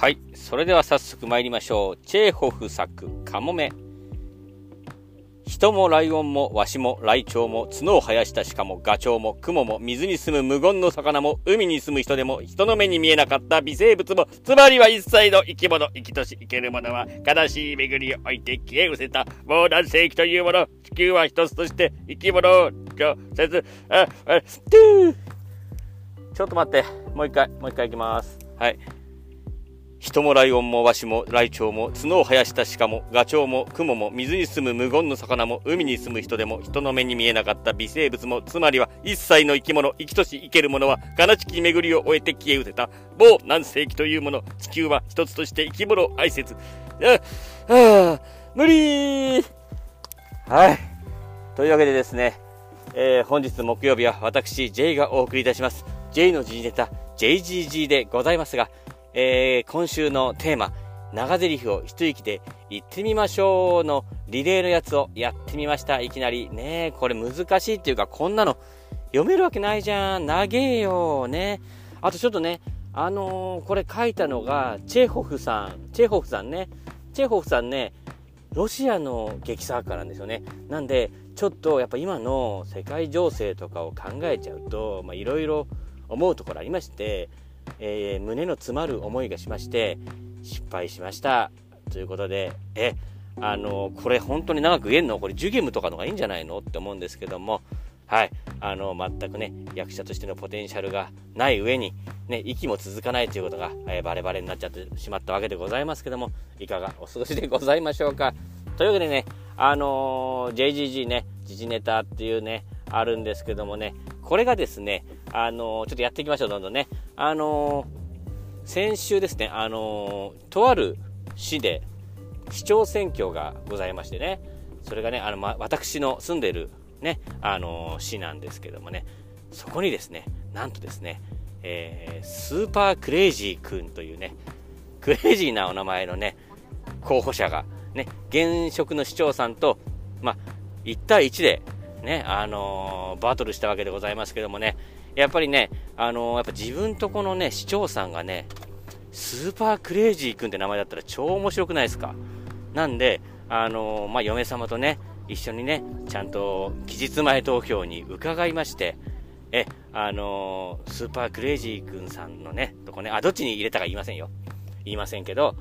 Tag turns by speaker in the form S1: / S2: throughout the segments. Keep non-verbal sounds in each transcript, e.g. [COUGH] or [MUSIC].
S1: はい。それでは早速参りましょう。チェーホフ作、カモメ。人もライオンもワシもライチョウも角を生やした鹿もガチョウもクモも水に住む無言の魚も海に住む人でも人の目に見えなかった微生物もつまりは一切の生き物生きとし生けるものは悲しい巡りを置いて消え失せた膨大世紀というもの地球は一つとして生き物を拒絶ああちょっと待ってもう一回もう一回いきますはい人もライオンもワシもライチョウも角を生やした鹿もガチョウもクモも水に住む無言の魚も海に住む人でも人の目に見えなかった微生物もつまりは一切の生き物生きとし生けるものは悲しき巡りを終えて消え失せた。某何世紀というもの地球は一つとして生き物を愛せず。ああ無理はい。というわけでですね、えー、本日木曜日は私 J がお送りいたします。J の G ネタ JGG でございますがえー、今週のテーマ、長台詞を一息で言ってみましょうのリレーのやつをやってみました。いきなり。ねこれ難しいっていうか、こんなの読めるわけないじゃん。長えよ。ねあとちょっとね、あのー、これ書いたのが、チェホフさん。チェホフさんね。チェホフさんね、ロシアの劇作家なんですよね。なんで、ちょっとやっぱ今の世界情勢とかを考えちゃうと、まいろいろ思うところありまして、えー、胸の詰まる思いがしまして失敗しました。ということでえあのこれ本当に長く言えんの？これジュゲムとかのがいいんじゃないの？って思うんですけども。はい。あの全くね役者としてのポテンシャルがない上にね息も続かないということが、えー、バレバレになっちゃってしまったわけでございますけどもいかがお過ごしでございましょうか？というわけでねあのー、JGG ね時事ネタっていうねあるんですけどもねこれがですねあのちょっとやっていきましょう、どんどんね。あの先週ですね、あのとある市で市長選挙がございましてね、それがね、あの、ま、私の住んでるね、あの市なんですけどもね、そこにですね、なんとですね、えー、スーパークレイジー君というね、クレイジーなお名前のね、候補者が、ね、現職の市長さんと、ま1対1で、ね、あのー、バトルしたわけでございますけどもね、やっぱりね、あのー、やっぱ自分とこのね、市長さんがね、スーパークレイジー君って名前だったら超面白くないですか？なんで、あのー、まあ、嫁様とね、一緒にね、ちゃんと期日前投票に伺いまして、え、あのー、スーパークレイジー君さんのね、とこね、あ、どっちに入れたか言いませんよ。言いませんけど、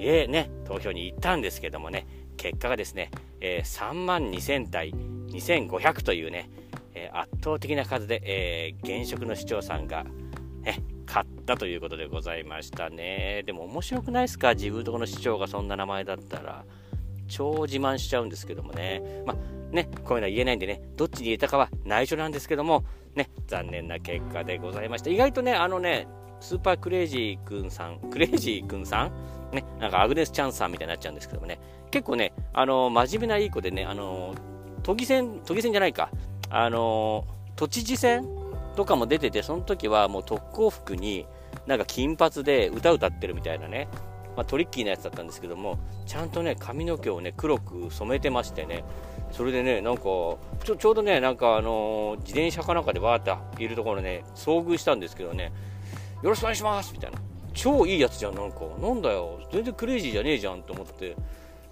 S1: えね、投票に行ったんですけどもね、結果がですね、えー、3万2000対2500というね、ー、圧倒的な数で、えー、現職の市長さんが、ね、勝ったということでございましたね。でも面白くないですか？自分とこの市長がそんな名前だったら。超自慢しちゃうんですけどもね。まあ、ね、こういうのは言えないんでね、どっちに入れたかは内緒なんですけども、ね、残念な結果でございました。意外とね、あのね、スーパークレイジーくんさん、クレイジーくんさん？ね、なんかアグネス・チャンさんみたいになっちゃうんですけどもね、結構ね、あの真面目ないい子でね、あの都議選、都議選じゃないか、あの都知事選とかも出てて、その時はもう特攻服に、なんか金髪で歌歌ってるみたいなね、まあ、トリッキーなやつだったんですけども、ちゃんとね、髪の毛をね、黒く染めてましてね、それでね、なんか、ちょちょうどね、なんかあのー、自転車かなんかでわーっているところね、遭遇したんですけどね、よろしくお願いしますみたいな。超いいやつじゃん、なんか。なんだよ、全然クレイジーじゃねえじゃんと思って、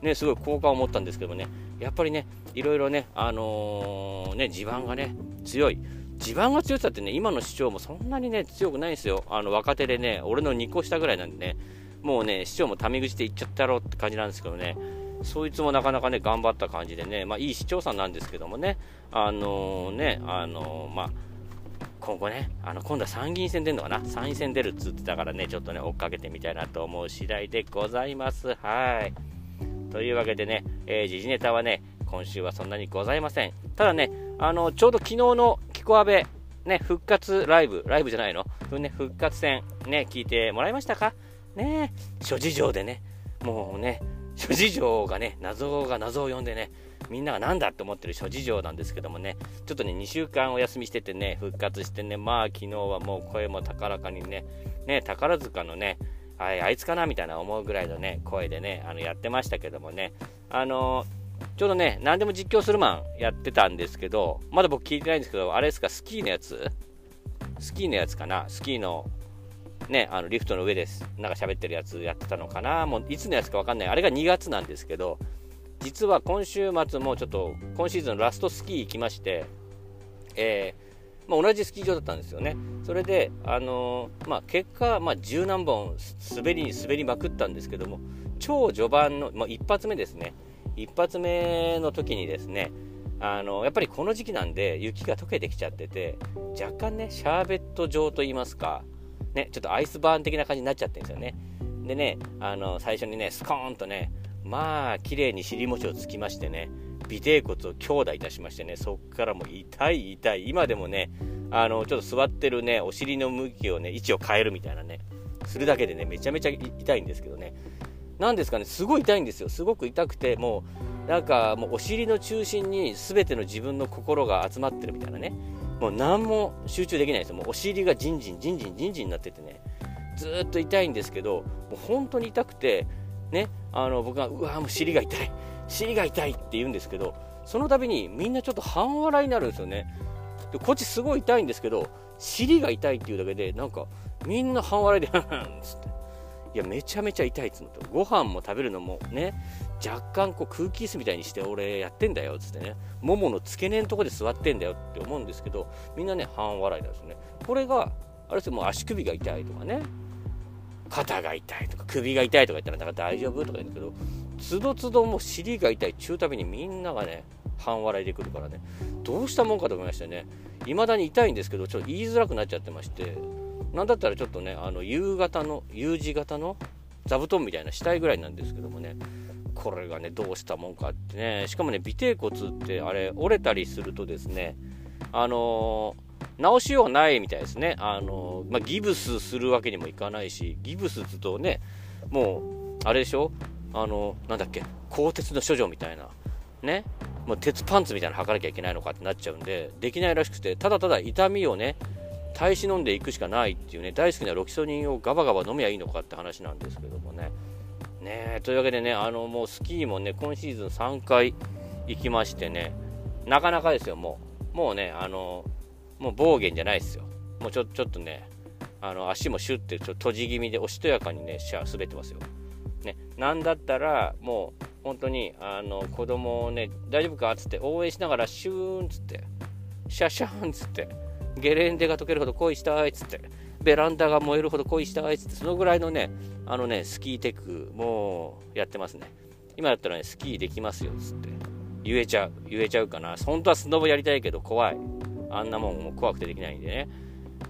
S1: ね、すごい好感を持ったんですけどね、やっぱりね、いろいろね、あのー、ね、地盤がね、強い。地盤が強さってね、今の市長もそんなにね、強くないんですよ。あの、若手でね、俺の2個下ぐらいなんでね、もうね、市長もタメ口で行っちゃったろうって感じなんですけどね、そいつもなかなかね、頑張った感じでね、まあ、いい市長さんなんですけどもね、あのー、ね、あのー、まあ、今後ね、あの今度は参議院選出るのかな？参院選出るっつってたからね、ちょっとね、追っかけてみたいなと思う次第でございます。はい。というわけでね、えー、時事ネタはね、今週はそんなにございません。ただね、あの、ちょうど昨日のキコアベ、ね、復活ライブ、ライブじゃないの？ね、復活戦、ね、聞いてもらいましたか？ね諸事情でね、もうね、諸事情がね、謎が謎を呼んでね、みんなが何だって思ってる諸事情なんですけどもね、ちょっとね、2週間お休みしててね、復活してね、まあ昨日はもう声も高らかにね、ね、宝塚のね、あいあいつかなみたいな思うぐらいのね、声でね、あのやってましたけどもね、あの、ちょうどね、何でも実況するマンやってたんですけど、まだ僕聞いてないんですけど、あれですか、スキーのやつ？スキーのやつかな？スキーの、ね、あのリフトの上です。なんか喋ってるやつやってたのかな？もういつのやつかわかんない。あれが2月なんですけど、実は今週末もちょっと今シーズンラストスキー行きまして、えー、まあ、同じスキー場だったんですよね。それで、あのー、まあ、結果、まあ、十何本滑りに滑りまくったんですけども、超序盤の、まあ、一発目ですね。一発目の時にですね、あのやっぱりこの時期なんで雪が溶けてきちゃってて若干ねシャーベット状といいますかねちょっとアイスバーン的な感じになっちゃってるんですよねでねあの最初にねスコーンとねまあ綺麗に尻餅をつきましてね尾てい骨を強打いたしましてねそっからも痛い痛い。今でもねあのちょっと座ってるねお尻の向きをね位置を変えるみたいなねするだけでねめちゃめちゃ痛いんですけどね。何ですかねすごい痛いんですよ。すごく痛くてもうなんかもうお尻の中心に全ての自分の心が集まってるみたいなね。もう何も集中できないですよ。もうお尻がじんじんじんじんじんじんになっててね。ずっと痛いんですけどもう本当に痛くてねあの僕がうわもう尻が痛い。尻が痛いって言うんですけどその度にみんなちょっと半笑いになるんですよね。でこっちすごい痛いんですけど尻が痛いっていうだけでなんかみんな半笑いで [LAUGHS] つって。いやめちゃめちゃ痛いっつうのとご飯も食べるのもね若干こう空気椅子みたいにして俺やってんだよっつってね。ももの付け根のとこで座ってんだよって思うんですけどみんなね半笑いなんですよね。これがあれですよもう足首が痛いとかね。肩が痛いとか首が痛いとか言ったらなんか大丈夫とか言うんだけどつどつどもう尻が痛い中たびにみんながね半笑いでくるからね。どうしたもんかと思いましてね。未だに痛いんですけどちょっと言いづらくなっちゃってまして。なんだったらちょっとねあの U 型の U 字型の座布団みたいな死体ぐらいなんですけどもね。これがねどうしたもんかってね。しかもね尾てい骨ってあれ折れたりするとですねあのー、直しようがないみたいですね。あの、まあ、ギブスするわけにもいかないしギブスっつとねもうあれでしょ？あの、なんだっけ鋼鉄の処女みたいなねもう鉄パンツみたいなの履かなきゃいけないのかってなっちゃうんでできないらしくてただただ痛みをね耐え忍んでいくしかないっていうね大好きなロキソニンをガバガバ飲めばいいのかって話なんですけどもね。ねというわけでねあのもうスキーもね今シーズン3回行きましてねなかなかですよもうもうねあのもう暴言じゃないですよもうちょちょっとねあの足もシュッてちょ閉じ気味でおしとやかにねシャ滑ってますよ。ね、なんだったらもう本当にあの子供をね大丈夫かっつって応援しながらシューンっつってシャシャーンっつってゲレンデが溶けるほど恋したいっつって、ベランダが燃えるほど恋したいっつって、そのぐらいのね、あのね、スキーテク、もうやってますね。今だったらね、スキーできますよっつって、言えちゃう、言えちゃうかな。本当はスノボやりたいけど怖い。あんなもんも怖くてできないんでね。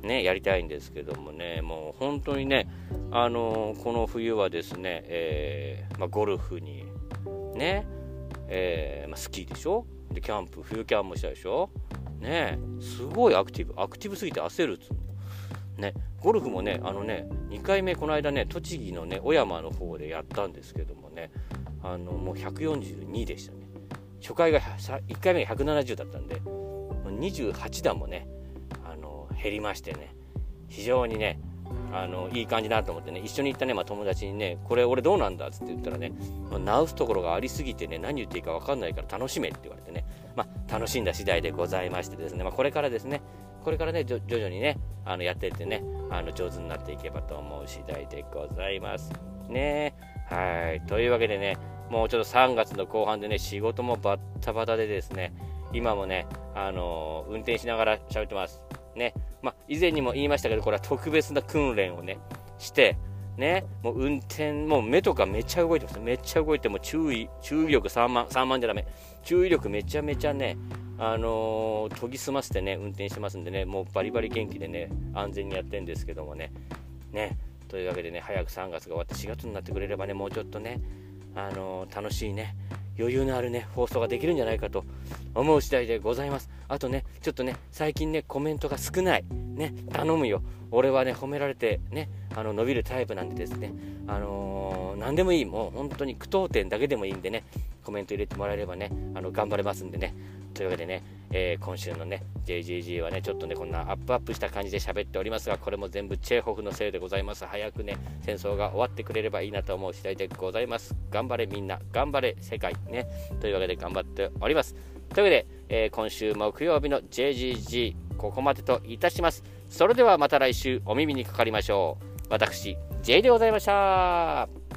S1: ね、やりたいんですけどもね、もう本当にね、あのー、この冬はですね、えー、まあ、ゴルフに、ね、えー、まあ、スキーでしょ？で、キャンプ、冬キャンプもしたでしょ？ねすごいアクティブアクティブすぎて焦るっつうねゴルフもねあのね2回目この間ね栃木のね小山の方でやったんですけどもねあのもう142でしたね。初回が1回目が170だったんで28段もね減りましてね非常にねあのいい感じだと思ってね一緒に行ったね、まあ、友達にねこれ俺どうなんだっつって言ったらね、まあ、直すところがありすぎてね何言っていいか分かんないから楽しめって言われてねまあ、楽しんだ次第でございましてですね、まあ、これからですね、これからね、徐々にね、あのやっていってね、あの上手になっていけばと思う次第でございます。ねはい。というわけでね、もうちょっと3月の後半でね、仕事もバッタバタでですね、今もね、あの、運転しながら喋ってます。ね。まあ、以前にも言いましたけど、これは特別な訓練をね、して、ね、もう運転、もう目とかめっちゃ動いてます。めっちゃ動いて、も注意、注意力3万、3万じゃダメ。注意力めちゃめちゃね、あのー、研ぎ澄ませてね、運転してますんでね、もうバリバリ元気でね、安全にやってるんですけどもね、ね、というわけでね、早く3月が終わって4月になってくれればね、もうちょっとね、あのー、楽しいね、余裕のあるね、放送ができるんじゃないかと思う次第でございます。あとね、ちょっとね、最近ね、コメントが少ない。ね、頼むよ。俺はね、褒められてね、あの伸びるタイプなんでですね、あのー、何でもいい、もう本当に句読点だけでもいいんでね、コメント入れてもらえればね、あの頑張れますんでね。というわけでね、えー、今週のね、JGG はね、ちょっとね、こんなアップアップした感じで喋っておりますが、これも全部チェーホフのせいでございます。早くね、戦争が終わってくれればいいなと思う次第でございます。頑張れみんな、頑張れ世界ね。というわけで頑張っております。というわけで、えー、今週木曜日の JGG、ここまでといたします。それではまた来週お耳にかかりましょう。私、J でございました。